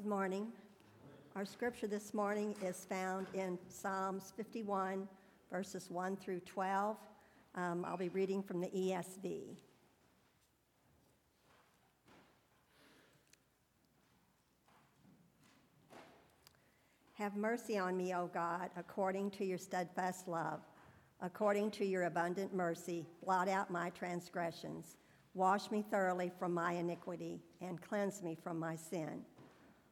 Good morning. Our scripture this morning is found in Psalms 51, verses 1 through 12. Um, I'll be reading from the ESV. Have mercy on me, O God, according to your steadfast love. According to your abundant mercy, blot out my transgressions. Wash me thoroughly from my iniquity and cleanse me from my sin.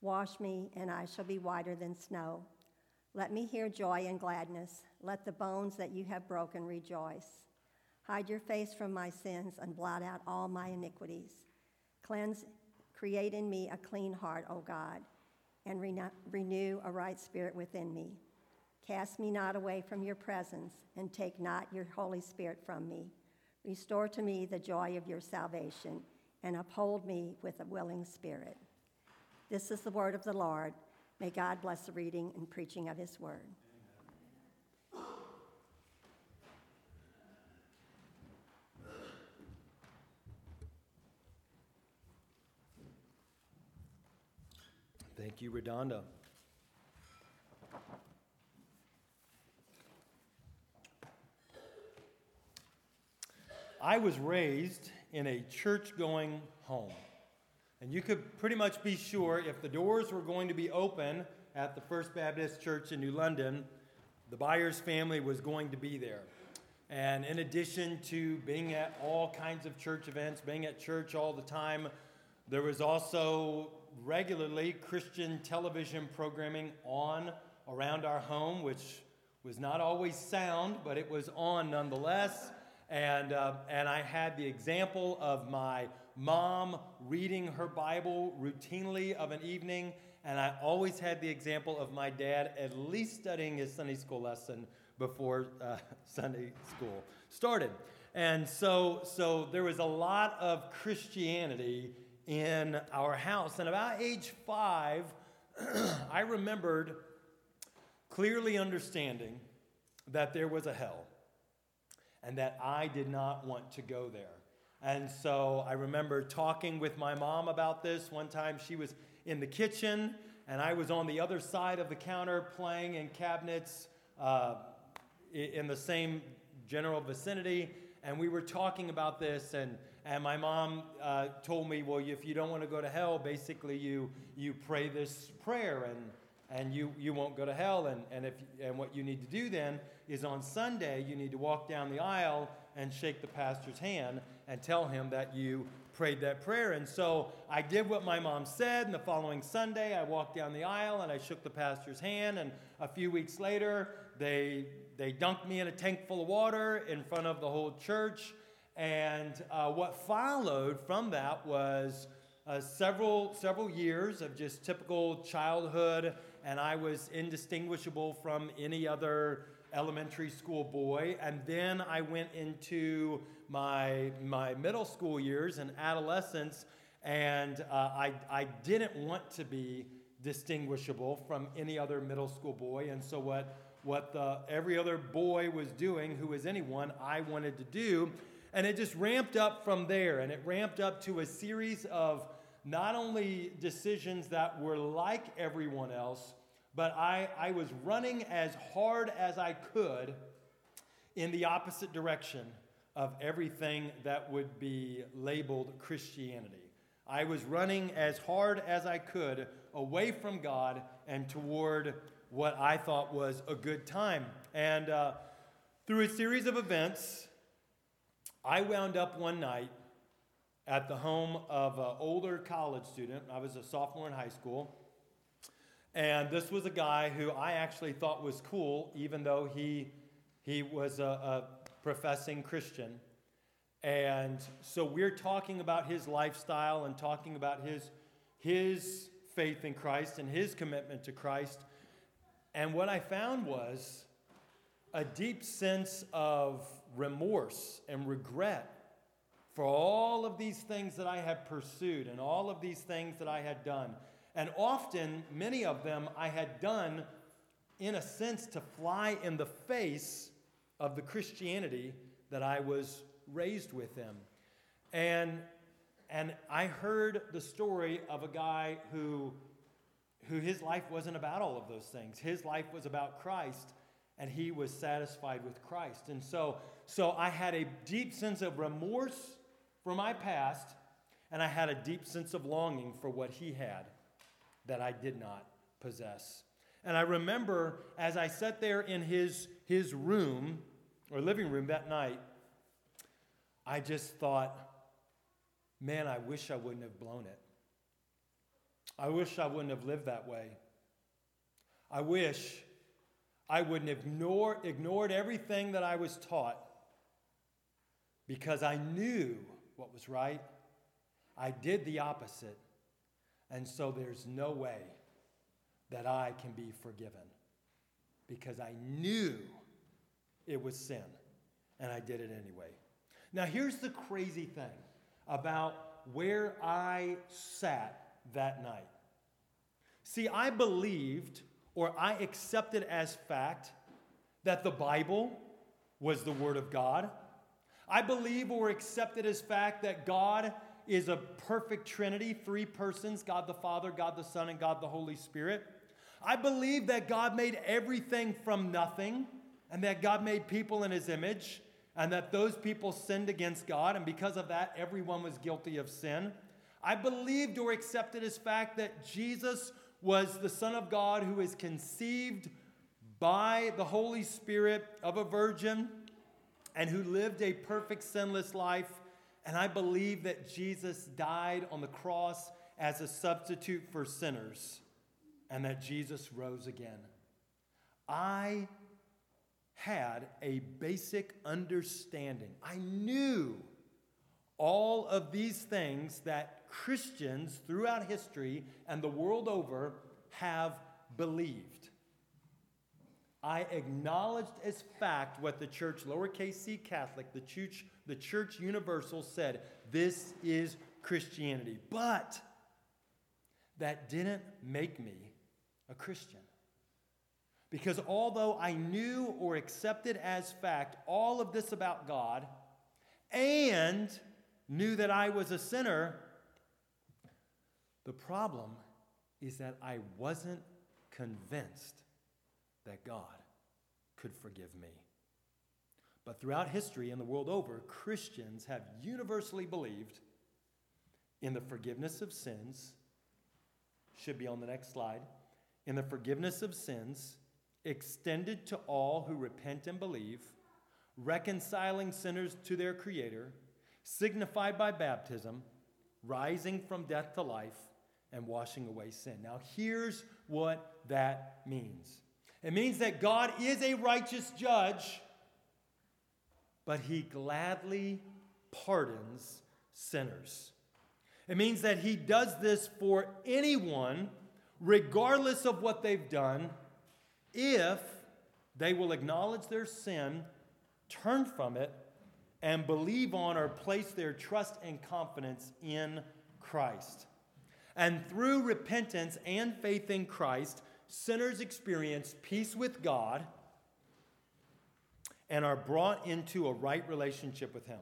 Wash me, and I shall be whiter than snow. Let me hear joy and gladness. Let the bones that you have broken rejoice. Hide your face from my sins and blot out all my iniquities. Cleanse, create in me a clean heart, O God, and renew a right spirit within me. Cast me not away from your presence, and take not your Holy Spirit from me. Restore to me the joy of your salvation, and uphold me with a willing spirit. This is the word of the Lord. May God bless the reading and preaching of his word. Thank you, Redonda. I was raised in a church going home. And you could pretty much be sure if the doors were going to be open at the First Baptist Church in New London, the Byers family was going to be there. And in addition to being at all kinds of church events, being at church all the time, there was also regularly Christian television programming on around our home, which was not always sound, but it was on nonetheless. And, uh, and I had the example of my mom reading her Bible routinely of an evening, and I always had the example of my dad at least studying his Sunday school lesson before uh, Sunday school started. And so, so there was a lot of Christianity in our house. And about age five, I remembered clearly understanding that there was a hell and that I did not want to go there. And so I remember talking with my mom about this. One time she was in the kitchen, and I was on the other side of the counter playing in cabinets uh, in the same general vicinity. And we were talking about this, and, and my mom uh, told me, Well, if you don't want to go to hell, basically you, you pray this prayer, and, and you, you won't go to hell. And, and, if, and what you need to do then is on Sunday, you need to walk down the aisle and shake the pastor's hand and tell him that you prayed that prayer. And so I did what my mom said. And the following Sunday, I walked down the aisle and I shook the pastor's hand. And a few weeks later, they, they dunked me in a tank full of water in front of the whole church. And uh, what followed from that was uh, several, several years of just typical childhood. And I was indistinguishable from any other elementary school boy, and then I went into my, my middle school years and adolescence, and uh, I, I didn't want to be distinguishable from any other middle school boy, and so what, what the, every other boy was doing, who was anyone, I wanted to do. And it just ramped up from there, and it ramped up to a series of not only decisions that were like everyone else, but I, I was running as hard as I could in the opposite direction of everything that would be labeled Christianity. I was running as hard as I could away from God and toward what I thought was a good time. And uh, through a series of events, I wound up one night at the home of an older college student. I was a sophomore in high school. And this was a guy who I actually thought was cool, even though he, he was a, a professing Christian. And so we're talking about his lifestyle and talking about his, his faith in Christ and his commitment to Christ. And what I found was a deep sense of remorse and regret for all of these things that I had pursued and all of these things that I had done. And often, many of them I had done in a sense to fly in the face of the Christianity that I was raised with them. And, and I heard the story of a guy who, who his life wasn't about all of those things. His life was about Christ, and he was satisfied with Christ. And so, so I had a deep sense of remorse for my past, and I had a deep sense of longing for what he had that I did not possess. And I remember as I sat there in his, his room or living room that night, I just thought, man, I wish I wouldn't have blown it. I wish I wouldn't have lived that way. I wish I wouldn't have ignore, ignored everything that I was taught because I knew what was right. I did the opposite. And so there's no way that I can be forgiven because I knew it was sin and I did it anyway. Now, here's the crazy thing about where I sat that night. See, I believed or I accepted as fact that the Bible was the Word of God. I believe or accepted as fact that God is a perfect Trinity, three persons God the Father, God the Son, and God the Holy Spirit. I believe that God made everything from nothing and that God made people in his image and that those people sinned against God, and because of that, everyone was guilty of sin. I believed or accepted as fact that Jesus was the Son of God who is conceived by the Holy Spirit of a virgin and who lived a perfect, sinless life. And I believe that Jesus died on the cross as a substitute for sinners and that Jesus rose again. I had a basic understanding. I knew all of these things that Christians throughout history and the world over have believed. I acknowledged as fact what the church, lowercase c Catholic, the church, the church universal said this is Christianity. But that didn't make me a Christian. Because although I knew or accepted as fact all of this about God and knew that I was a sinner, the problem is that I wasn't convinced that God could forgive me. But throughout history and the world over, Christians have universally believed in the forgiveness of sins, should be on the next slide, in the forgiveness of sins extended to all who repent and believe, reconciling sinners to their Creator, signified by baptism, rising from death to life, and washing away sin. Now, here's what that means it means that God is a righteous judge, but he gladly pardons sinners. It means that he does this for anyone, regardless of what they've done if they will acknowledge their sin, turn from it, and believe on or place their trust and confidence in Christ. And through repentance and faith in Christ, sinners experience peace with God and are brought into a right relationship with Him.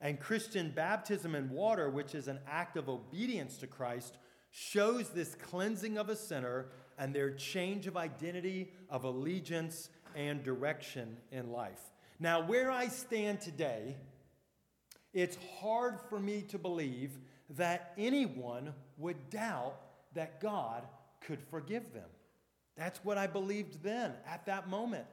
And Christian baptism in water, which is an act of obedience to Christ, shows this cleansing of a sinner and their change of identity, of allegiance, and direction in life. Now, where I stand today, it's hard for me to believe that anyone would doubt that God could forgive them. That's what I believed then, at that moment.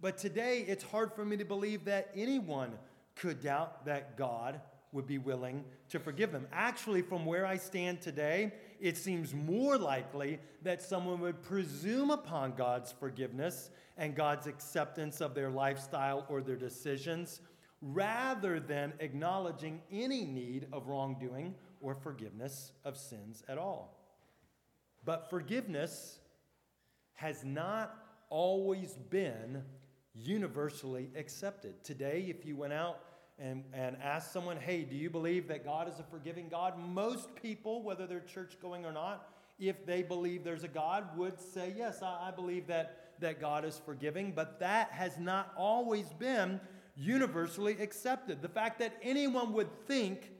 But today, it's hard for me to believe that anyone could doubt that God would be willing to forgive them. Actually, from where I stand today, it seems more likely that someone would presume upon God's forgiveness and God's acceptance of their lifestyle or their decisions rather than acknowledging any need of wrongdoing or forgiveness of sins at all. But forgiveness has not always been universally accepted. Today, if you went out and, and asked someone, hey, do you believe that God is a forgiving God? Most people, whether they're church going or not, if they believe there's a God, would say, yes, I, I believe that, that God is forgiving. But that has not always been universally accepted. The fact that anyone would think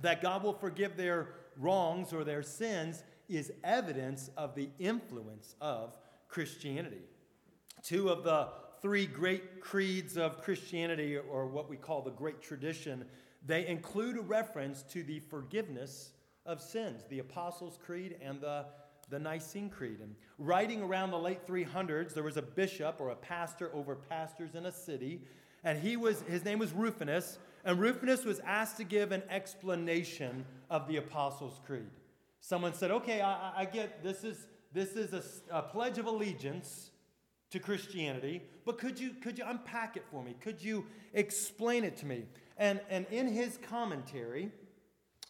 that God will forgive their wrongs or their sins is evidence of the influence of Christianity. Two of the three great creeds of Christianity, or what we call the great tradition, they include a reference to the forgiveness of sins the Apostles' Creed and the, the Nicene Creed. And writing around the late 300s, there was a bishop or a pastor over pastors in a city, and he was, his name was Rufinus, and Rufinus was asked to give an explanation of the Apostles' Creed. Someone said, Okay, I, I get this is, this is a, a pledge of allegiance to Christianity, but could you, could you unpack it for me? Could you explain it to me? And, and in his commentary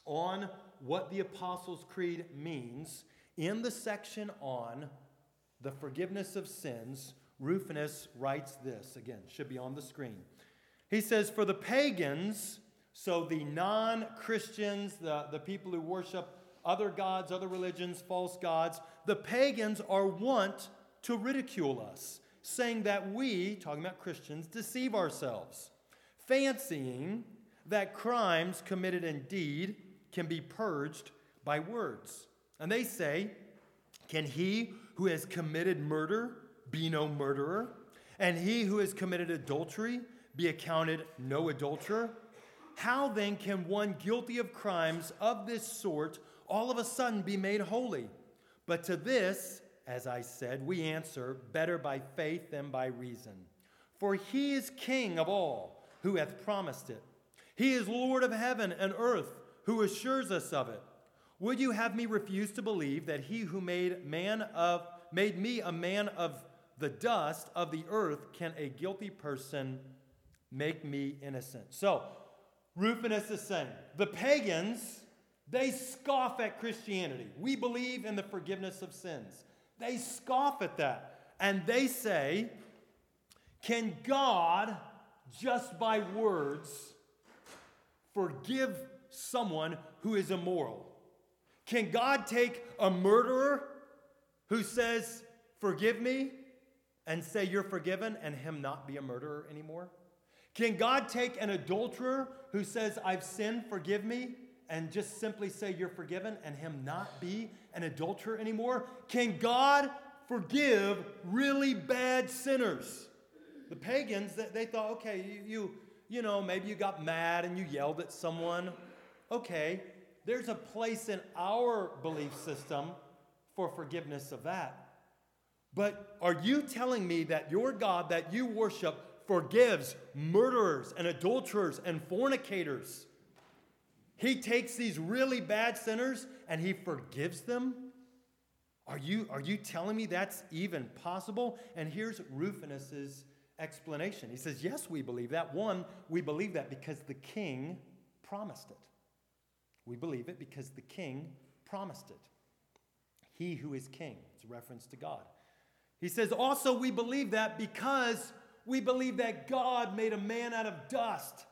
on what the Apostles' Creed means, in the section on the forgiveness of sins, Rufinus writes this. Again, should be on the screen. He says, For the pagans, so the non Christians, the, the people who worship other gods, other religions, false gods, the pagans are wont to ridicule us, saying that we, talking about Christians, deceive ourselves, fancying that crimes committed in deed can be purged by words. And they say, Can he who has committed murder be no murderer? And he who has committed adultery be accounted no adulterer? How then can one guilty of crimes of this sort all of a sudden be made holy? But to this, as I said, we answer better by faith than by reason. For he is king of all who hath promised it. He is Lord of heaven and earth who assures us of it. Would you have me refuse to believe that he who made man of made me a man of the dust of the earth can a guilty person make me innocent. So, Rufinus is saying the pagans, they scoff at Christianity. We believe in the forgiveness of sins. They scoff at that. And they say, can God, just by words, forgive someone who is immoral? Can God take a murderer who says, Forgive me, and say you're forgiven, and him not be a murderer anymore? Can God take an adulterer who says, I've sinned, forgive me, and just simply say you're forgiven and him not be an adulterer anymore? Can God forgive really bad sinners? The pagans, they thought, okay, you, you, you know, maybe you got mad and you yelled at someone. Okay, there's a place in our belief system for forgiveness of that. But are you telling me that your God that you worship forgives murderers and adulterers and fornicators. He takes these really bad sinners and he forgives them. Are you, are you telling me that's even possible? And here's Rufinus's explanation. He says, Yes, we believe that. One, we believe that because the king promised it. We believe it because the king promised it. He who is king. It's a reference to God. He says, Also, we believe that because we believe that God made a man out of dust.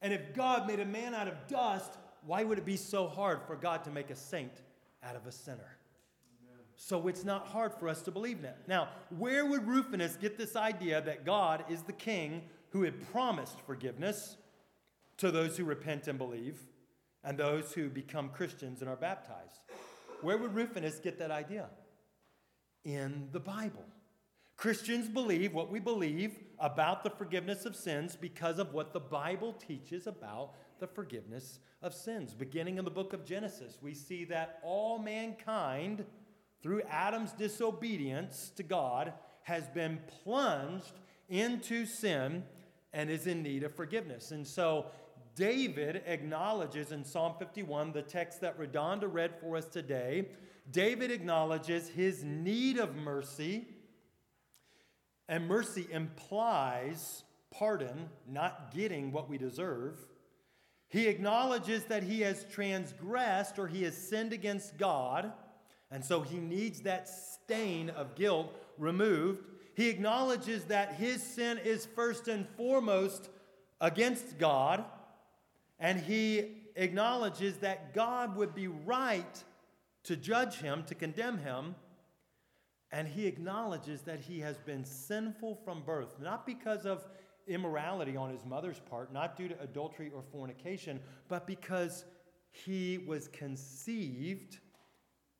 And if God made a man out of dust, why would it be so hard for God to make a saint out of a sinner? So it's not hard for us to believe that. Now, where would Rufinus get this idea that God is the king who had promised forgiveness to those who repent and believe and those who become Christians and are baptized? Where would Rufinus get that idea? In the Bible. Christians believe what we believe about the forgiveness of sins because of what the Bible teaches about the forgiveness of sins. Beginning in the book of Genesis, we see that all mankind, through Adam's disobedience to God, has been plunged into sin and is in need of forgiveness. And so David acknowledges in Psalm 51, the text that Redonda read for us today, David acknowledges his need of mercy and mercy implies pardon, not getting what we deserve. He acknowledges that he has transgressed or he has sinned against God, And so he needs that stain of guilt removed. He acknowledges that his sin is first and foremost against God, and he acknowledges that God would be right to judge him, to condemn him. And he acknowledges that he has been sinful from birth, not because of immorality on his mother's part, not due to adultery or fornication, but because he was conceived,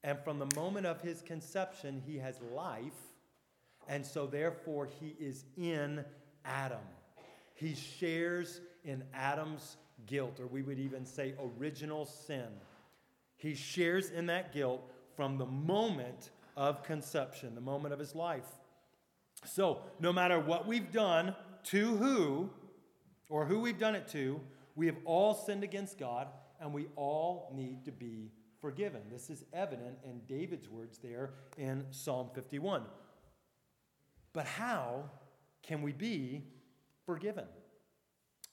and from the moment of his conception, he has life, and so therefore he is in Adam. He shares in Adam's guilt, or we would even say original sin. He shares in that guilt from the moment of conception, the moment of his life. So, no matter what we've done to who, or who we've done it to, we have all sinned against God and we all need to be forgiven. This is evident in David's words there in Psalm 51. But how can we be forgiven?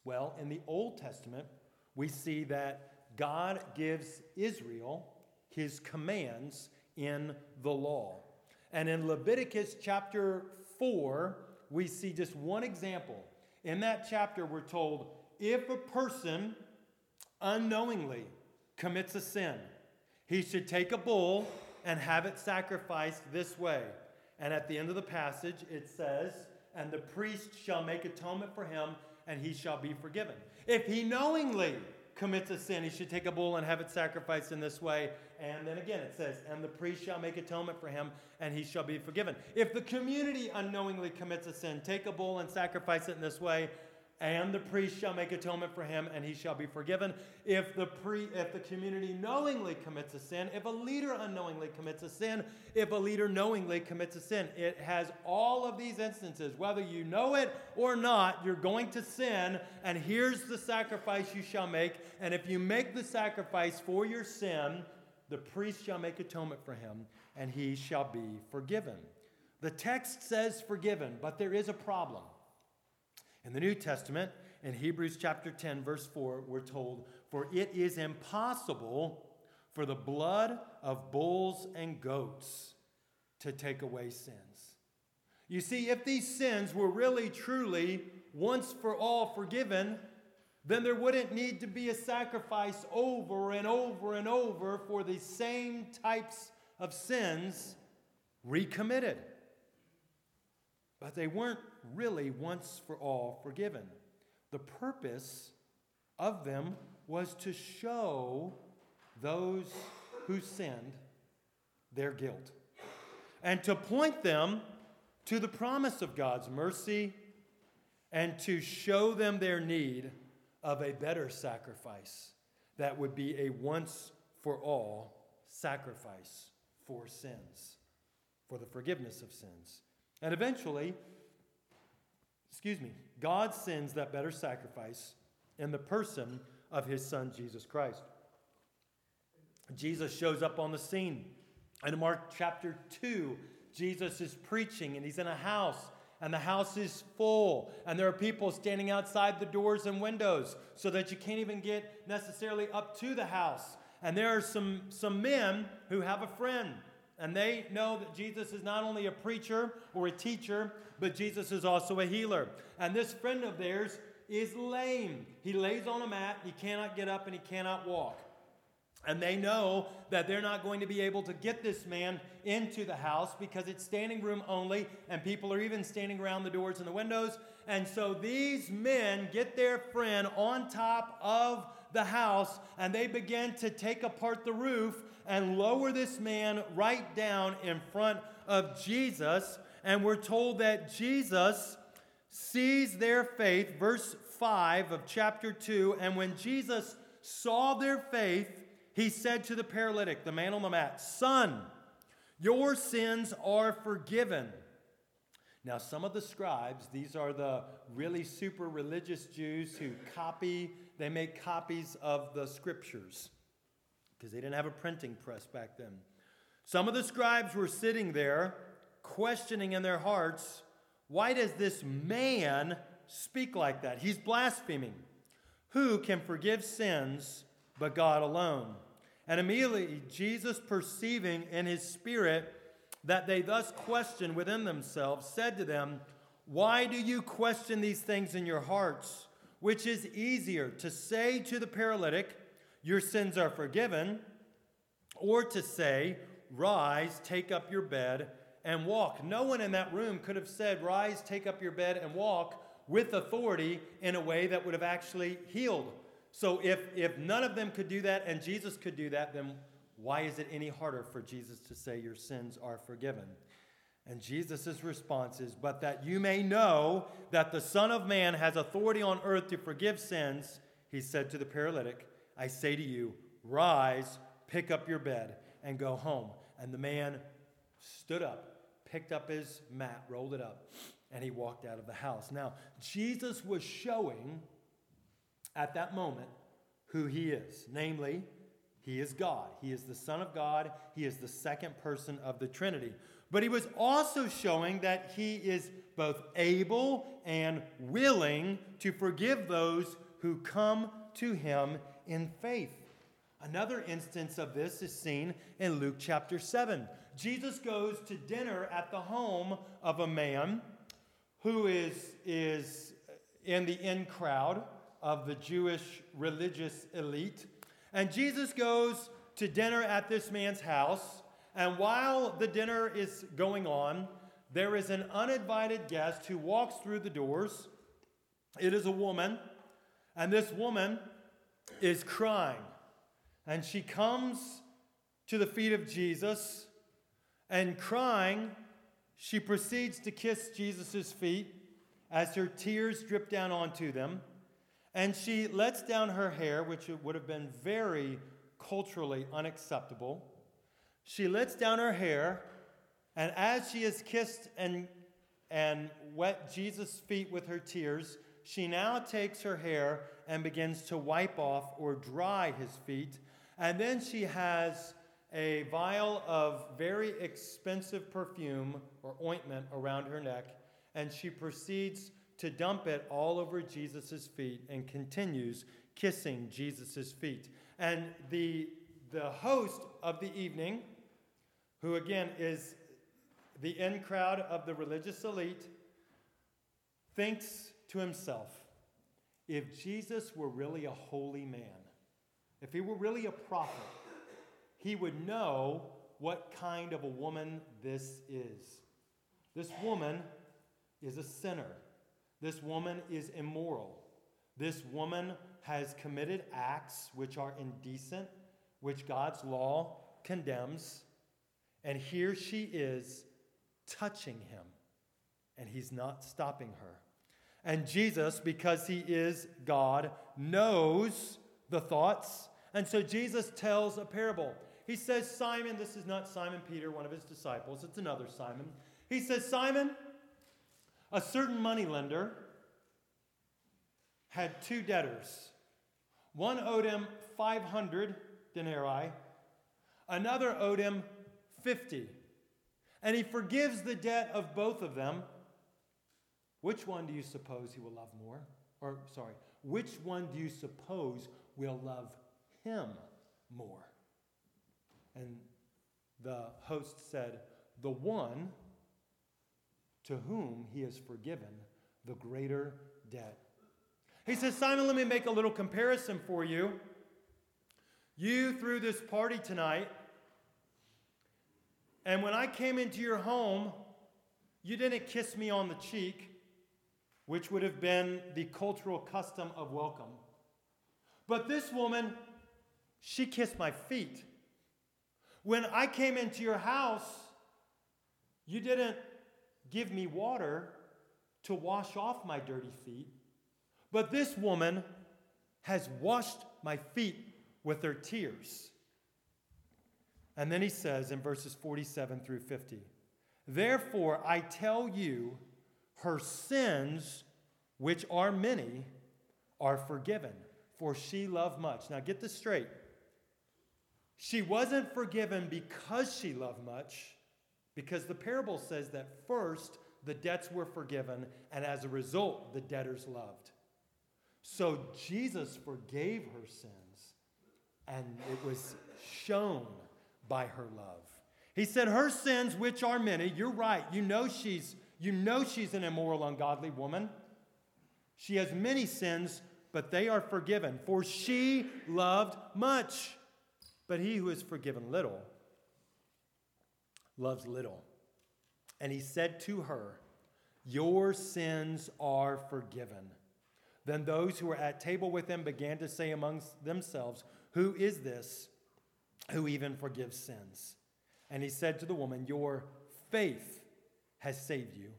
Well, in the Old Testament, we see that God gives Israel his commands in the law. And in Leviticus chapter 4, we see just one example. In that chapter, we're told if a person unknowingly commits a sin, he should take a bull and have it sacrificed this way. And at the end of the passage, it says, And the priest shall make atonement for him, and he shall be forgiven. If he knowingly commits a sin, he should take a bull and have it sacrificed in this way. And then again it says, And the priest shall make atonement for him, and he shall be forgiven. If the community unknowingly commits a sin, take a bull and sacrifice it in this way, and the priest shall make atonement for him and he shall be forgiven. If the pre if the community knowingly commits a sin if a leader unknowingly commits a sin if a leader knowingly commits a sin it has all of these instances. Whether you know it or not you're going to sin and here's the sacrifice you shall make. And if you make the sacrifice for your sin the priest shall make atonement for him and he shall be forgiven the text says forgiven but there is a problem in the New Testament, in Hebrews chapter 10, verse 4, we're told, For it is impossible for the blood of bulls and goats to take away sins. You see, if these sins were really, truly, once for all forgiven, then there wouldn't need to be a sacrifice over and over and over for the same types of sins recommitted. But they weren't really once for all forgiven. The purpose of them was to show those who sinned their guilt and to point them to the promise of God's mercy and to show them their need of a better sacrifice that would be a once for all sacrifice for sins, for the forgiveness of sins. And eventually, excuse me, God sends that better sacrifice in the person of his son, Jesus Christ. Jesus shows up on the scene. And in Mark chapter 2, Jesus is preaching and he's in a house, and the house is full, and there are people standing outside the doors and windows so that you can't even get necessarily up to the house. And there are some, some men who have a friend, and they know that Jesus is not only a preacher or a teacher, but Jesus is also a healer. And this friend of theirs is lame. He lays on a mat, he cannot get up, and he cannot walk. And they know that they're not going to be able to get this man into the house because it's standing room only, and people are even standing around the doors and the windows. And so these men get their friend on top of the house, and they begin to take apart the roof and lower this man right down in front of Jesus and we're told that Jesus sees their faith, verse 5 of chapter 2. And when Jesus saw their faith, he said to the paralytic, the man on the mat, Son, your sins are forgiven. Now, some of the scribes, these are the really super religious Jews who copy, they make copies of the scriptures because they didn't have a printing press back then. Some of the scribes were sitting there questioning in their hearts, why does this man speak like that? He's blaspheming. Who can forgive sins but God alone? And immediately, Jesus, perceiving in his spirit that they thus questioned within themselves, said to them, Why do you question these things in your hearts? Which is easier, to say to the paralytic, Your sins are forgiven, or to say, Rise, take up your bed, and walk. No one in that room could have said, Rise, take up your bed, and walk with authority in a way that would have actually healed. So if, if none of them could do that and Jesus could do that, then why is it any harder for Jesus to say, Your sins are forgiven? And Jesus' response is, But that you may know that the Son of Man has authority on earth to forgive sins, he said to the paralytic, I say to you, rise, pick up your bed, and go home. And the man stood up, picked up his mat, rolled it up, and he walked out of the house. Now, Jesus was showing at that moment who he is. Namely, he is God. He is the Son of God. He is the second person of the Trinity. But he was also showing that he is both able and willing to forgive those who come to him in faith. Another instance of this is seen in Luke chapter 7. Jesus goes to dinner at the home of a man who is, is in the in crowd of the Jewish religious elite. And Jesus goes to dinner at this man's house. And while the dinner is going on, there is an uninvited guest who walks through the doors. It is a woman. And this woman is crying. And she comes to the feet of Jesus and crying, she proceeds to kiss Jesus' feet as her tears drip down onto them. And she lets down her hair, which would have been very culturally unacceptable. She lets down her hair, and as she has kissed and, and wet Jesus' feet with her tears, she now takes her hair and begins to wipe off or dry his feet. And then she has a vial of very expensive perfume or ointment around her neck, and she proceeds to dump it all over Jesus' feet and continues kissing Jesus' feet. And the, the host of the evening, who again is the in crowd of the religious elite, thinks to himself, if Jesus were really a holy man, if he were really a prophet, he would know what kind of a woman this is. This woman is a sinner. This woman is immoral. This woman has committed acts which are indecent, which God's law condemns. And here she is touching him, and he's not stopping her. And Jesus, because he is God, knows the thoughts. And so Jesus tells a parable. He says, Simon, this is not Simon Peter, one of his disciples, it's another Simon. He says, Simon, a certain moneylender had two debtors. One owed him 500 denarii, another owed him 50. And he forgives the debt of both of them. Which one do you suppose he will love more? Or, sorry, which one do you suppose will love him more? And the host said, The one to whom he has forgiven the greater debt. He says, Simon, let me make a little comparison for you. You threw this party tonight, and when I came into your home, you didn't kiss me on the cheek, which would have been the cultural custom of welcome. But this woman, she kissed my feet. When I came into your house, you didn't give me water to wash off my dirty feet, but this woman has washed my feet with her tears. And then he says in verses 47 through 50 Therefore, I tell you, her sins, which are many, are forgiven, for she loved much. Now get this straight. She wasn't forgiven because she loved much, because the parable says that first the debts were forgiven, and as a result, the debtors loved. So Jesus forgave her sins and it was shown by her love. He said, Her sins, which are many, you're right. You know she's, you know she's an immoral, ungodly woman. She has many sins, but they are forgiven. For she loved much. But he who is forgiven little loves little. And he said to her, Your sins are forgiven. Then those who were at table with him began to say amongst themselves, Who is this who even forgives sins? And he said to the woman, Your faith has saved you.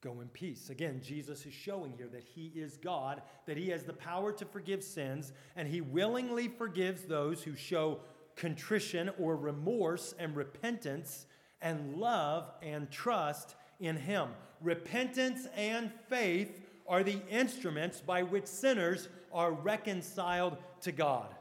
Go in peace. Again, Jesus is showing here that he is God, that he has the power to forgive sins, and he willingly forgives those who show contrition or remorse and repentance and love and trust in him. Repentance and faith are the instruments by which sinners are reconciled to God.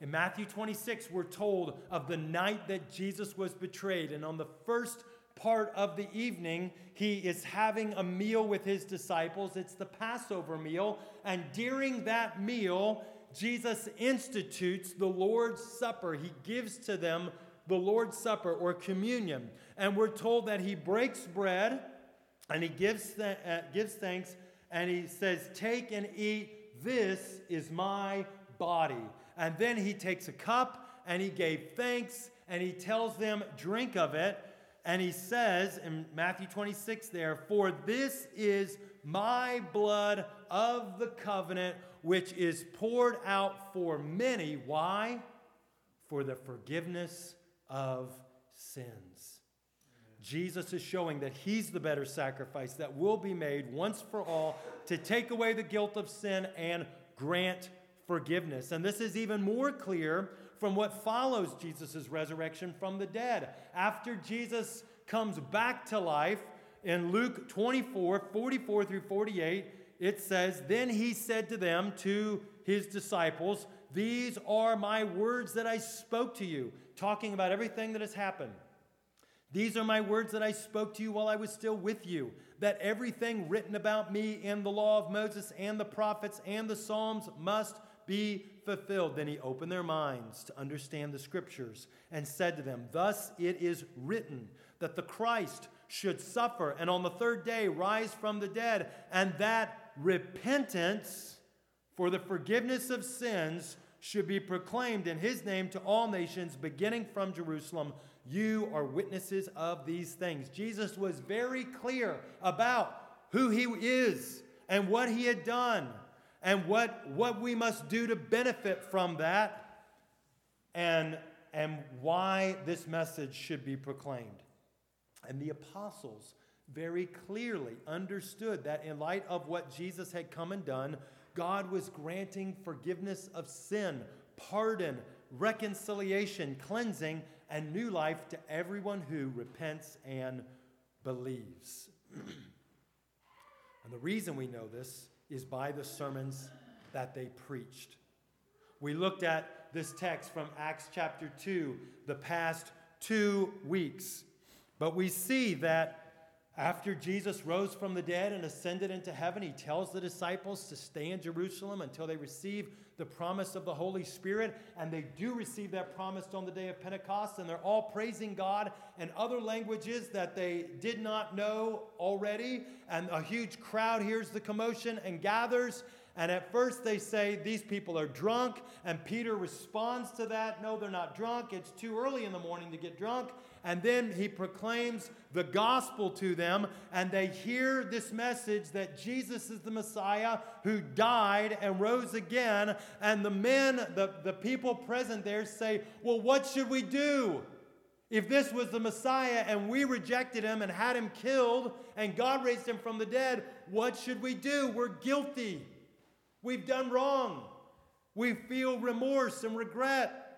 In Matthew 26, we're told of the night that Jesus was betrayed. And on the first part of the evening, he is having a meal with his disciples. It's the Passover meal. And during that meal, Jesus institutes the Lord's Supper. He gives to them the Lord's Supper or communion. And we're told that he breaks bread and he gives, th- uh, gives thanks and he says, Take and eat, this is my body. And then he takes a cup and he gave thanks and he tells them, Drink of it. And he says in Matthew 26 there, For this is my blood of the covenant, which is poured out for many. Why? For the forgiveness of sins. Jesus is showing that he's the better sacrifice that will be made once for all to take away the guilt of sin and grant forgiveness. And this is even more clear from what follows Jesus' resurrection from the dead. After Jesus comes back to life in Luke 24 44 through 48, it says, Then he said to them, to his disciples, These are my words that I spoke to you, talking about everything that has happened. These are my words that I spoke to you while I was still with you, that everything written about me in the law of Moses and the prophets and the Psalms must be fulfilled. Then he opened their minds to understand the scriptures and said to them, Thus it is written that the Christ should suffer and on the third day rise from the dead, and that repentance for the forgiveness of sins should be proclaimed in his name to all nations, beginning from Jerusalem. You are witnesses of these things. Jesus was very clear about who he is and what he had done and what, what we must do to benefit from that and, and why this message should be proclaimed. And the apostles very clearly understood that in light of what Jesus had come and done, God was granting forgiveness of sin, pardon, reconciliation, cleansing, and new life to everyone who repents and believes. and the reason we know this is by the sermons that they preached. We looked at this text from Acts chapter 2 the past two weeks, but we see that after Jesus rose from the dead and ascended into heaven, he tells the disciples to stay in Jerusalem until they receive the promise of the Holy Spirit. And they do receive that promise on the day of Pentecost. And they're all praising God in other languages that they did not know already. And a huge crowd hears the commotion and gathers. And at first they say, These people are drunk. And Peter responds to that No, they're not drunk. It's too early in the morning to get drunk. And then he proclaims the gospel to them, and they hear this message that Jesus is the Messiah who died and rose again. And the men, the, the people present there say, Well, what should we do? If this was the Messiah and we rejected him and had him killed and God raised him from the dead, what should we do? We're guilty. We've done wrong. We feel remorse and regret.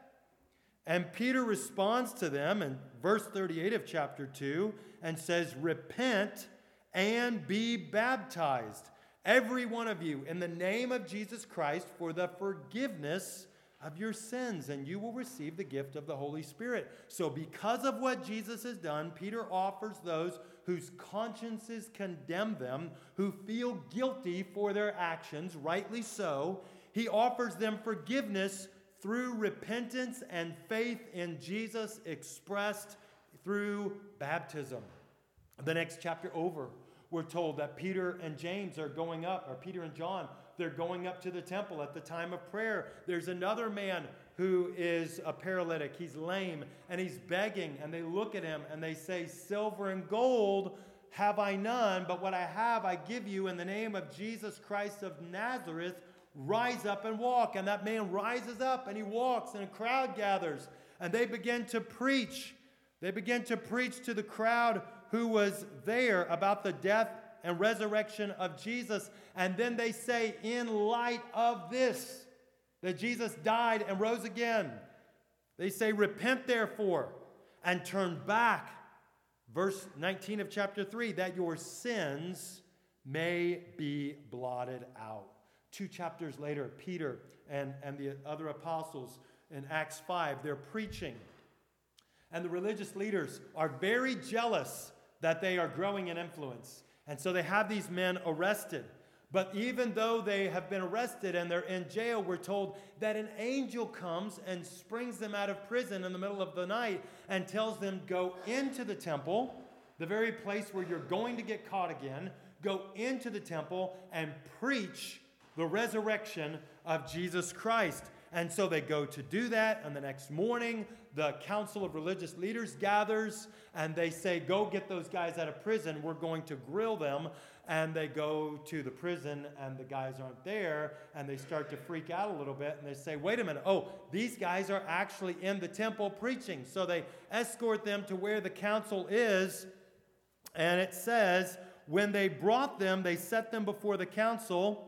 And Peter responds to them in verse 38 of chapter 2 and says, Repent and be baptized, every one of you, in the name of Jesus Christ for the forgiveness of your sins, and you will receive the gift of the Holy Spirit. So, because of what Jesus has done, Peter offers those whose consciences condemn them, who feel guilty for their actions, rightly so, he offers them forgiveness through repentance and faith in Jesus expressed through baptism. The next chapter over, we're told that Peter and James are going up, or Peter and John, they're going up to the temple at the time of prayer. There's another man who is a paralytic. He's lame and he's begging, and they look at him and they say, Silver and gold have I none, but what I have I give you in the name of Jesus Christ of Nazareth. Rise up and walk. And that man rises up and he walks, and a crowd gathers, and they begin to preach. They begin to preach to the crowd who was there about the death and resurrection of Jesus. And then they say, in light of this, that Jesus died and rose again, they say, Repent therefore and turn back. Verse 19 of chapter 3 that your sins may be blotted out. Two chapters later, Peter and, and the other apostles in Acts 5, they're preaching. And the religious leaders are very jealous that they are growing in influence. And so they have these men arrested. But even though they have been arrested and they're in jail, we're told that an angel comes and springs them out of prison in the middle of the night and tells them, Go into the temple, the very place where you're going to get caught again. Go into the temple and preach the resurrection of Jesus Christ. And so they go to do that. And the next morning, the council of religious leaders gathers and they say, Go get those guys out of prison. We're going to grill them. And they go to the prison and the guys aren't there. And they start to freak out a little bit. And they say, Wait a minute. Oh, these guys are actually in the temple preaching. So they escort them to where the council is. And it says, When they brought them, they set them before the council.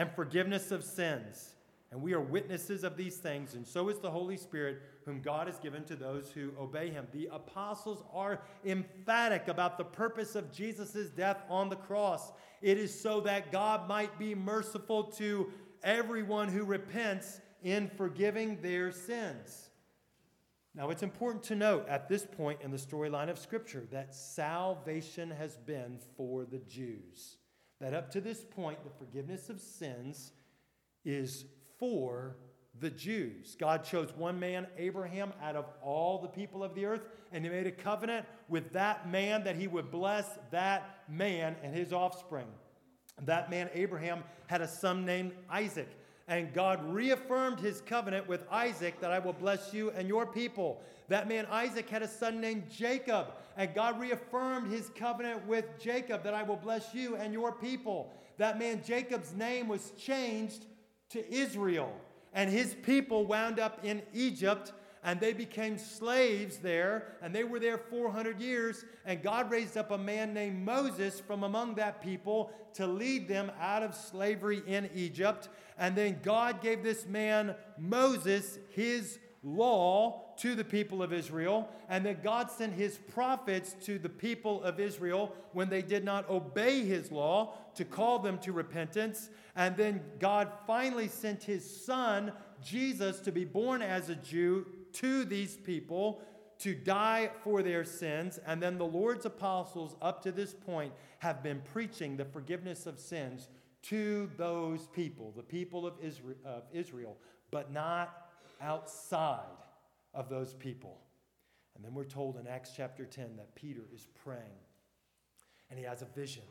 and forgiveness of sins. And we are witnesses of these things, and so is the Holy Spirit, whom God has given to those who obey him. The apostles are emphatic about the purpose of Jesus' death on the cross. It is so that God might be merciful to everyone who repents in forgiving their sins. Now, it's important to note at this point in the storyline of Scripture that salvation has been for the Jews that up to this point, the forgiveness of sins is for the Jews. God chose one man, Abraham, out of all the people of the earth, and he made a covenant with that man that he would bless that man and his offspring. That man, Abraham, had a son named Isaac. And God reaffirmed his covenant with Isaac that I will bless you and your people. That man Isaac had a son named Jacob, and God reaffirmed his covenant with Jacob that I will bless you and your people. That man Jacob's name was changed to Israel, and his people wound up in Egypt and they became slaves there, and they were there 400 years. And God raised up a man named Moses from among that people to lead them out of slavery in Egypt. And then God gave this man, Moses, his law to the people of Israel, and then God sent his prophets to the people of Israel when they did not obey his law to call them to repentance. And then God finally sent his son, Jesus, to be born as a Jew to these people to die for their sins. And then the Lord's apostles, up to this point, have been preaching the forgiveness of sins to those people, the people of Israel, of Israel but not outside of those people. And then we're told in Acts chapter 10 that Peter is praying and he has a vision.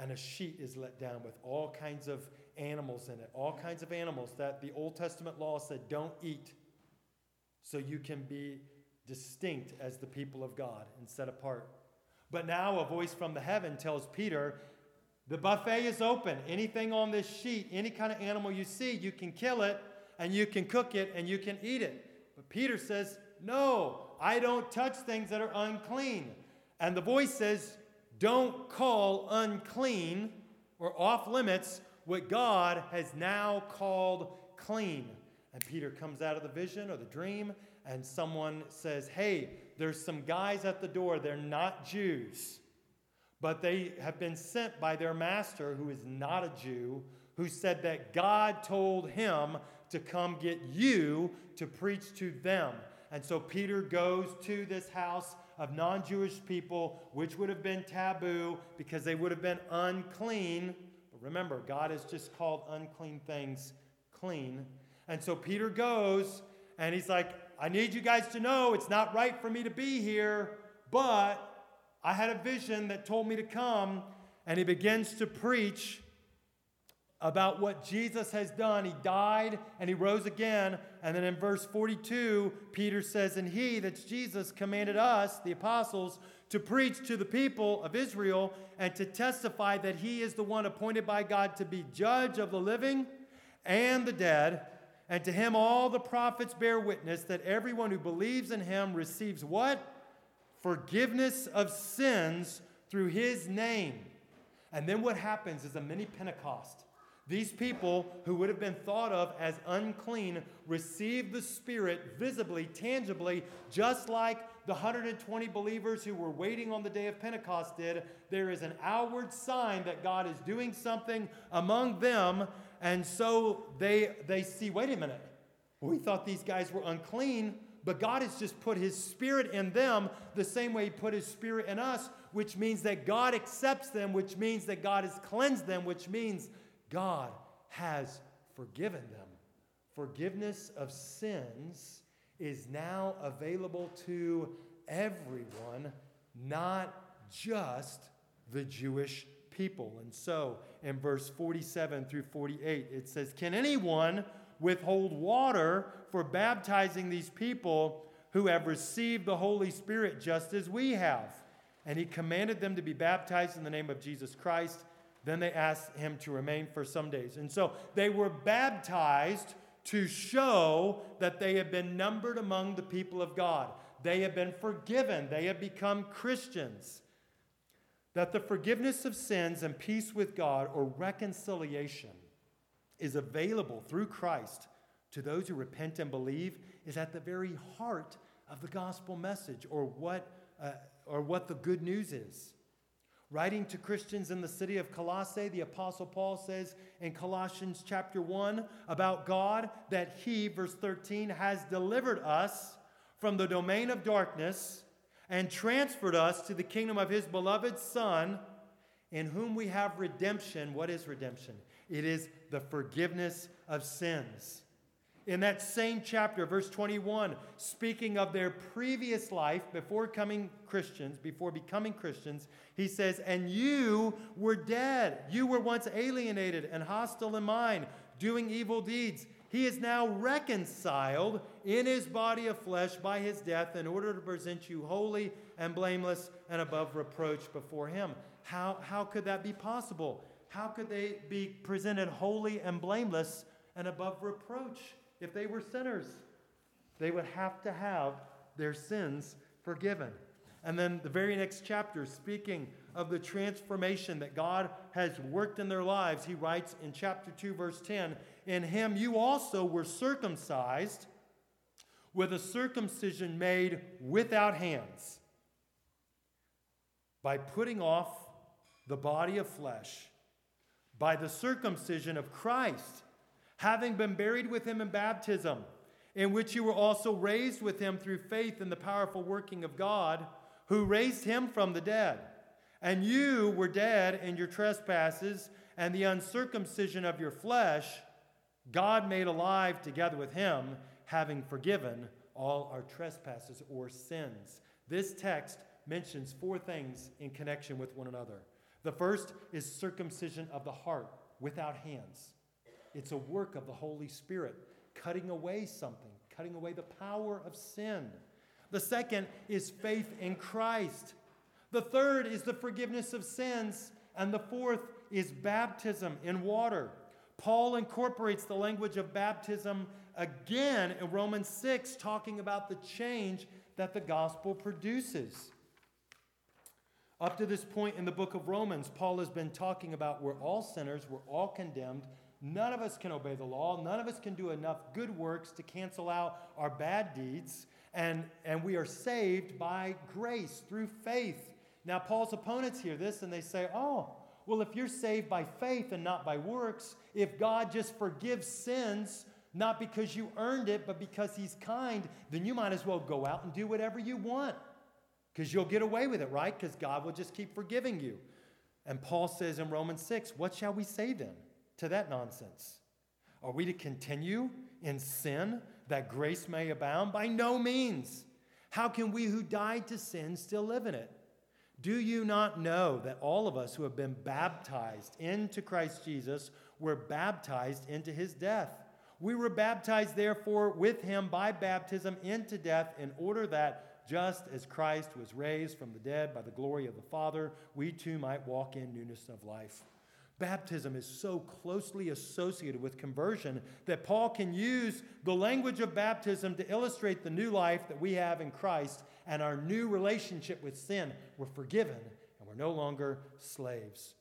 And a sheet is let down with all kinds of animals in it, all kinds of animals that the Old Testament law said don't eat, so you can be distinct as the people of God and set apart. But now a voice from the heaven tells Peter, the buffet is open. Anything on this sheet, any kind of animal you see, you can kill it and you can cook it and you can eat it. But Peter says, No, I don't touch things that are unclean. And the voice says, Don't call unclean or off limits what God has now called clean. And Peter comes out of the vision or the dream, and someone says, Hey, there's some guys at the door. They're not Jews, but they have been sent by their master, who is not a Jew, who said that God told him to come get you to preach to them. And so Peter goes to this house of non Jewish people, which would have been taboo because they would have been unclean. But remember, God has just called unclean things clean. And so Peter goes and he's like, I need you guys to know it's not right for me to be here, but I had a vision that told me to come. And he begins to preach about what Jesus has done. He died and he rose again. And then in verse 42, Peter says, And he, that's Jesus, commanded us, the apostles, to preach to the people of Israel and to testify that he is the one appointed by God to be judge of the living and the dead. And to him all the prophets bear witness that everyone who believes in him receives what? Forgiveness of sins through his name. And then what happens is a mini Pentecost. These people who would have been thought of as unclean receive the Spirit visibly, tangibly, just like the 120 believers who were waiting on the day of Pentecost did. There is an outward sign that God is doing something among them, and so they, they see wait a minute, we thought these guys were unclean, but God has just put His Spirit in them the same way He put His Spirit in us, which means that God accepts them, which means that God has cleansed them, which means God has forgiven them. Forgiveness of sins is now available to everyone, not just the Jewish people. And so in verse 47 through 48, it says, Can anyone withhold water for baptizing these people who have received the Holy Spirit just as we have? And he commanded them to be baptized in the name of Jesus Christ. Then they asked him to remain for some days. And so they were baptized to show that they had been numbered among the people of God. They had been forgiven. They had become Christians. That the forgiveness of sins and peace with God or reconciliation is available through Christ to those who repent and believe is at the very heart of the gospel message or what, uh, or what the good news is. Writing to Christians in the city of Colossae, the Apostle Paul says in Colossians chapter 1 about God that he, verse 13, has delivered us from the domain of darkness and transferred us to the kingdom of his beloved Son, in whom we have redemption. What is redemption? It is the forgiveness of sins in that same chapter, verse 21, speaking of their previous life before coming Christians, before becoming Christians, he says, And you were dead. You were once alienated and hostile in mind, doing evil deeds. He is now reconciled in his body of flesh by his death in order to present you holy and blameless and above reproach before him. How, how could that be possible? How could they be presented holy and blameless and above reproach? if they were sinners. They would have to have their sins forgiven. And then the very next chapter, speaking of the transformation that God has worked in their lives, he writes in chapter 2, verse 10 In him you also were circumcised with a circumcision made without hands, by putting off the body of flesh, by the circumcision of Christ having been buried with him in baptism, in which you were also raised with him through faith in the powerful working of God, who raised him from the dead. And you were dead in your trespasses and the uncircumcision of your flesh, God made alive together with him, having forgiven all our trespasses or sins. This text mentions four things in connection with one another. The first is circumcision of the heart without hands. It's a work of the Holy Spirit, cutting away something, cutting away the power of sin. The second is faith in Christ. The third is the forgiveness of sins. And the fourth is baptism in water. Paul incorporates the language of baptism again in Romans 6, talking about the change that the gospel produces. Up to this point in the book of Romans, Paul has been talking about we're all sinners, we're all condemned, None of us can obey the law. None of us can do enough good works to cancel out our bad deeds. And, and we are saved by grace through faith. Now, Paul's opponents hear this and they say, oh, well, if you're saved by faith and not by works, if God just forgives sins, not because you earned it, but because He's kind, then you might as well go out and do whatever you want because you'll get away with it, right? Because God will just keep forgiving you. And Paul says in Romans 6, What shall we say then to that nonsense? Are we to continue in sin that grace may abound? By no means. How can we who died to sin still live in it? Do you not know that all of us who have been baptized into Christ Jesus were baptized into his death? We were baptized, therefore, with him by baptism into death, in order that just as Christ was raised from the dead by the glory of the Father, we too might walk in newness of life. Baptism is so closely associated with conversion that Paul can use the language of baptism to illustrate the new life that we have in Christ and our new relationship with sin. We're forgiven and we're no longer slaves.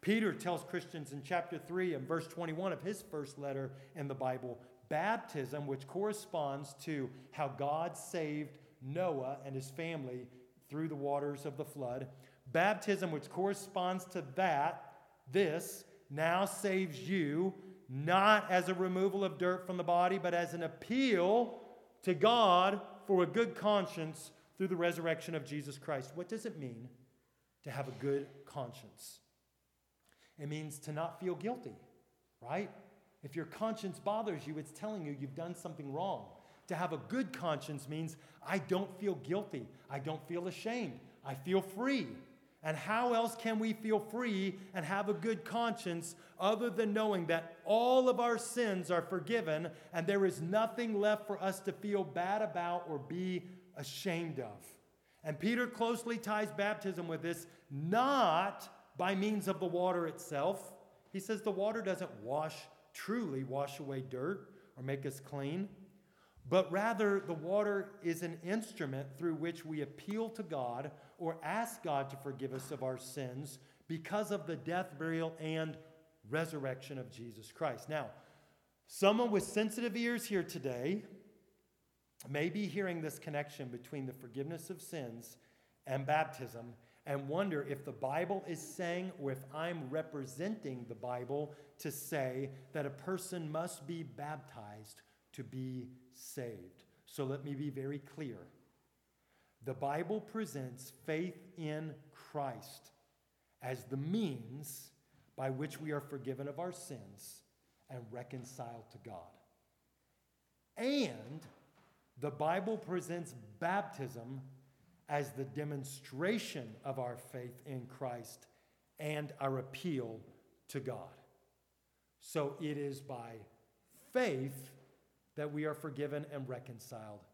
Peter tells Christians in chapter 3 and verse 21 of his first letter in the Bible baptism, which corresponds to how God saved Noah and his family through the waters of the flood. Baptism, which corresponds to that, this now saves you, not as a removal of dirt from the body, but as an appeal to God for a good conscience through the resurrection of Jesus Christ. What does it mean to have a good conscience? It means to not feel guilty, right? If your conscience bothers you, it's telling you you've done something wrong. To have a good conscience means I don't feel guilty. I don't feel ashamed. I feel free. And how else can we feel free and have a good conscience other than knowing that all of our sins are forgiven and there is nothing left for us to feel bad about or be ashamed of? And Peter closely ties baptism with this, not by means of the water itself. He says the water doesn't wash, truly wash away dirt or make us clean but rather the water is an instrument through which we appeal to God or ask God to forgive us of our sins because of the death, burial, and resurrection of Jesus Christ. Now, someone with sensitive ears here today may be hearing this connection between the forgiveness of sins and baptism and wonder if the Bible is saying or if I'm representing the Bible to say that a person must be baptized to be saved. So let me be very clear. The Bible presents faith in Christ as the means by which we are forgiven of our sins and reconciled to God. And the Bible presents baptism as the demonstration of our faith in Christ and our appeal to God. So it is by faith that we are forgiven and reconciled.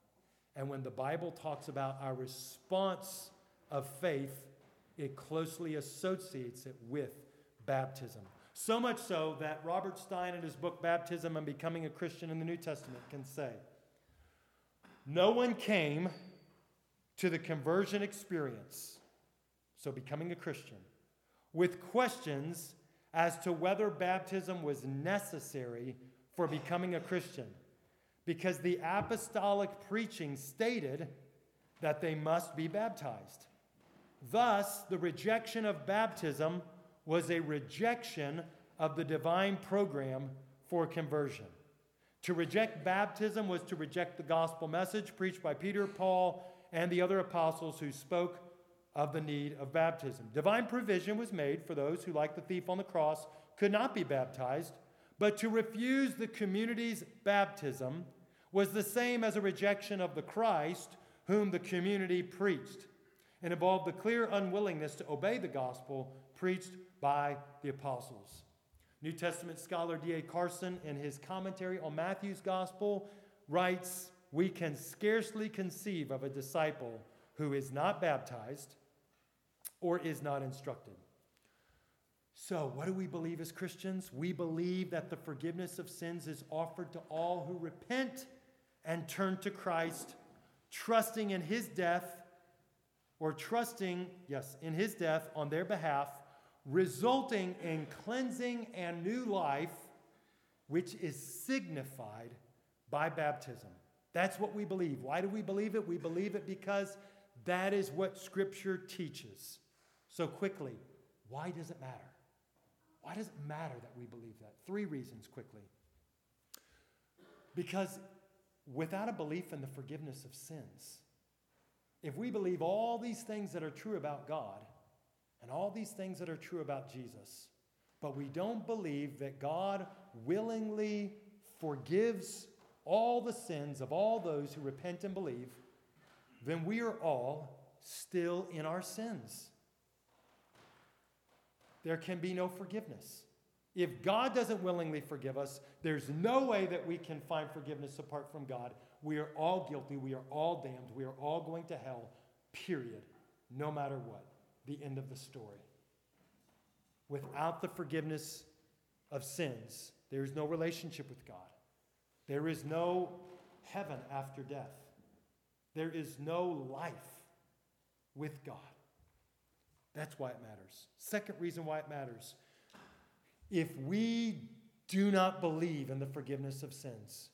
And when the Bible talks about our response of faith, it closely associates it with baptism. So much so that Robert Stein, in his book Baptism and Becoming a Christian in the New Testament, can say No one came to the conversion experience, so becoming a Christian, with questions as to whether baptism was necessary for becoming a Christian because the apostolic preaching stated that they must be baptized. Thus, the rejection of baptism was a rejection of the divine program for conversion. To reject baptism was to reject the gospel message preached by Peter, Paul, and the other apostles who spoke of the need of baptism. Divine provision was made for those who, like the thief on the cross, could not be baptized, but to refuse the community's baptism was the same as a rejection of the Christ whom the community preached and involved the clear unwillingness to obey the gospel preached by the apostles. New Testament scholar D.A. Carson, in his commentary on Matthew's gospel, writes We can scarcely conceive of a disciple who is not baptized or is not instructed. So, what do we believe as Christians? We believe that the forgiveness of sins is offered to all who repent and turn to Christ, trusting in his death or trusting, yes, in his death on their behalf, resulting in cleansing and new life which is signified by baptism. That's what we believe. Why do we believe it? We believe it because that is what Scripture teaches. So, quickly, why does it matter? Why does it matter that we believe that? Three reasons, quickly. Because without a belief in the forgiveness of sins, if we believe all these things that are true about God and all these things that are true about Jesus, but we don't believe that God willingly forgives all the sins of all those who repent and believe, then we are all still in our sins. There can be no forgiveness. If God doesn't willingly forgive us, there's no way that we can find forgiveness apart from God. We are all guilty. We are all damned. We are all going to hell, period, no matter what. The end of the story. Without the forgiveness of sins, there is no relationship with God. There is no heaven after death. There is no life with God. That's why it matters. Second reason why it matters if we do not believe in the forgiveness of sins,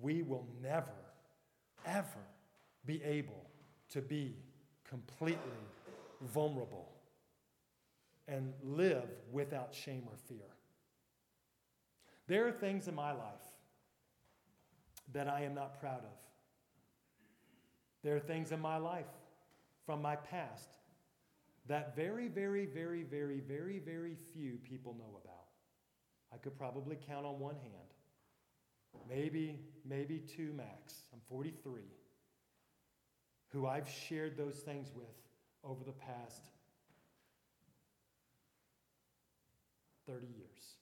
we will never, ever be able to be completely vulnerable and live without shame or fear. There are things in my life that I am not proud of. There are things in my life from my past that very, very, very, very, very, very few people know about. I could probably count on one hand. Maybe, maybe two max. I'm 43. Who I've shared those things with over the past 30 years.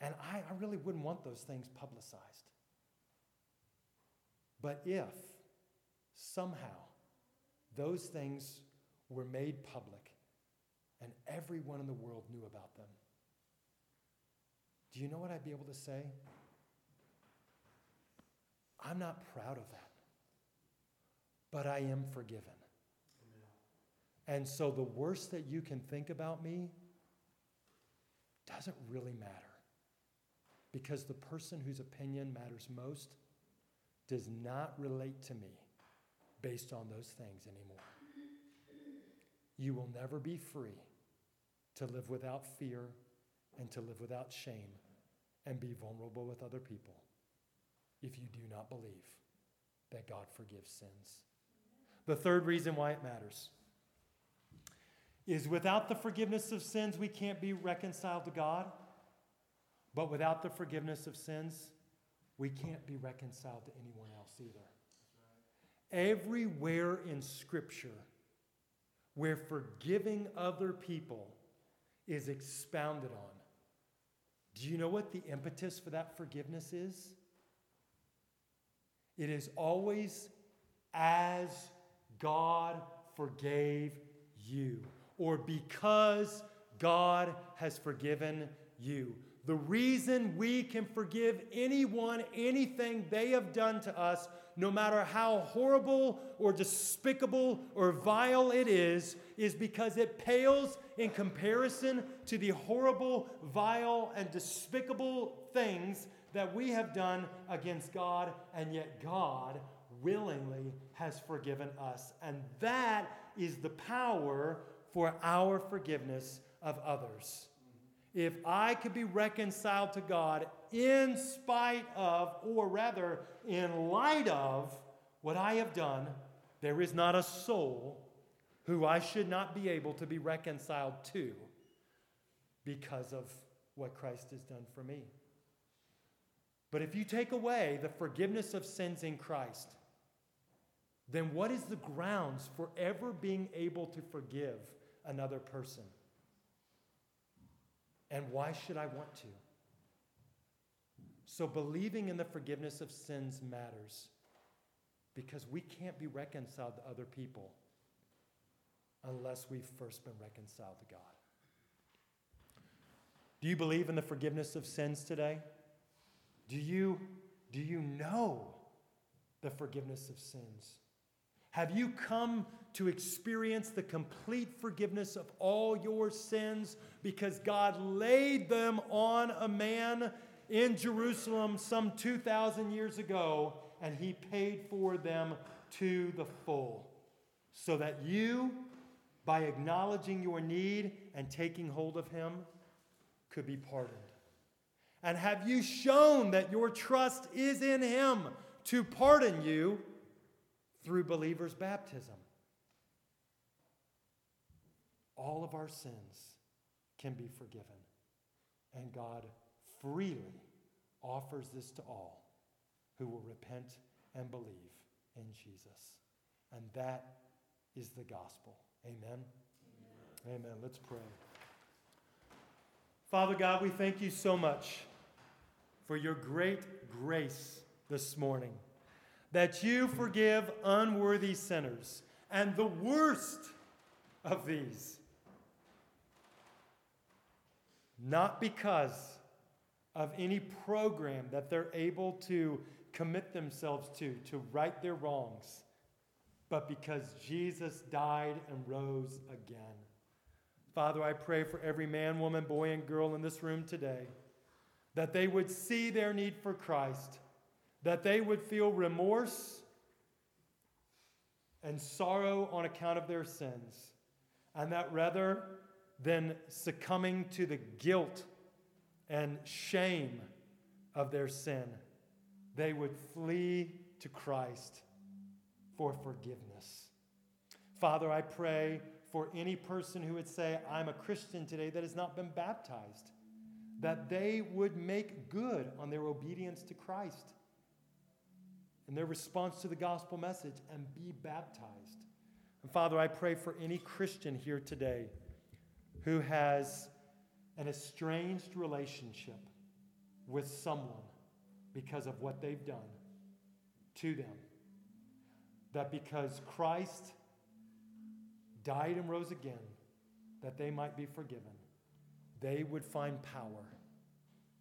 And I, I really wouldn't want those things publicized. But if somehow those things were made public and everyone in the world knew about them, do you know what I'd be able to say? I'm not proud of that, but I am forgiven. And so the worst that you can think about me doesn't really matter. Because the person whose opinion matters most does not relate to me based on those things anymore. You will never be free to live without fear and to live without shame and be vulnerable with other people if you do not believe that God forgives sins. The third reason why it matters is without the forgiveness of sins, we can't be reconciled to God. But without the forgiveness of sins, we can't be reconciled to anyone else either. Everywhere in Scripture where forgiving other people is expounded on, do you know what the impetus for that forgiveness is? It is always as God forgave you, or because God has forgiven you. The reason we can forgive anyone anything they have done to us, no matter how horrible or despicable or vile it is, is because it pales in comparison to the horrible, vile, and despicable things that we have done against God, and yet God willingly has forgiven us. And that is the power for our forgiveness of others if I could be reconciled to God in spite of, or rather, in light of what I have done, there is not a soul who I should not be able to be reconciled to because of what Christ has done for me. But if you take away the forgiveness of sins in Christ, then what is the grounds for ever being able to forgive another person? And why should I want to? So, believing in the forgiveness of sins matters because we can't be reconciled to other people unless we've first been reconciled to God. Do you believe in the forgiveness of sins today? Do you, do you know the forgiveness of sins? Have you come to experience the complete forgiveness of all your sins because God laid them on a man in Jerusalem some 2,000 years ago and he paid for them to the full so that you, by acknowledging your need and taking hold of him, could be pardoned? And have you shown that your trust is in him to pardon you through believers' baptism? all of our sins can be forgiven. And God freely offers this to all who will repent and believe in Jesus. And that is the gospel. Amen. Amen. Amen. Let's pray. Father God, we thank you so much for your great grace this morning that you forgive unworthy sinners. And the worst of these not because of any program that they're able to commit themselves to, to right their wrongs, but because Jesus died and rose again. Father, I pray for every man, woman, boy, and girl in this room today that they would see their need for Christ, that they would feel remorse and sorrow on account of their sins, and that rather than succumbing to the guilt and shame of their sin, they would flee to Christ for forgiveness. Father, I pray for any person who would say, I'm a Christian today that has not been baptized, that they would make good on their obedience to Christ and their response to the gospel message and be baptized. And Father, I pray for any Christian here today who has an estranged relationship with someone because of what they've done to them. That because Christ died and rose again, that they might be forgiven, they would find power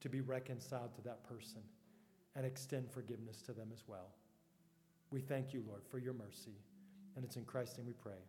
to be reconciled to that person and extend forgiveness to them as well. We thank you, Lord, for your mercy. And it's in Christ's name we pray.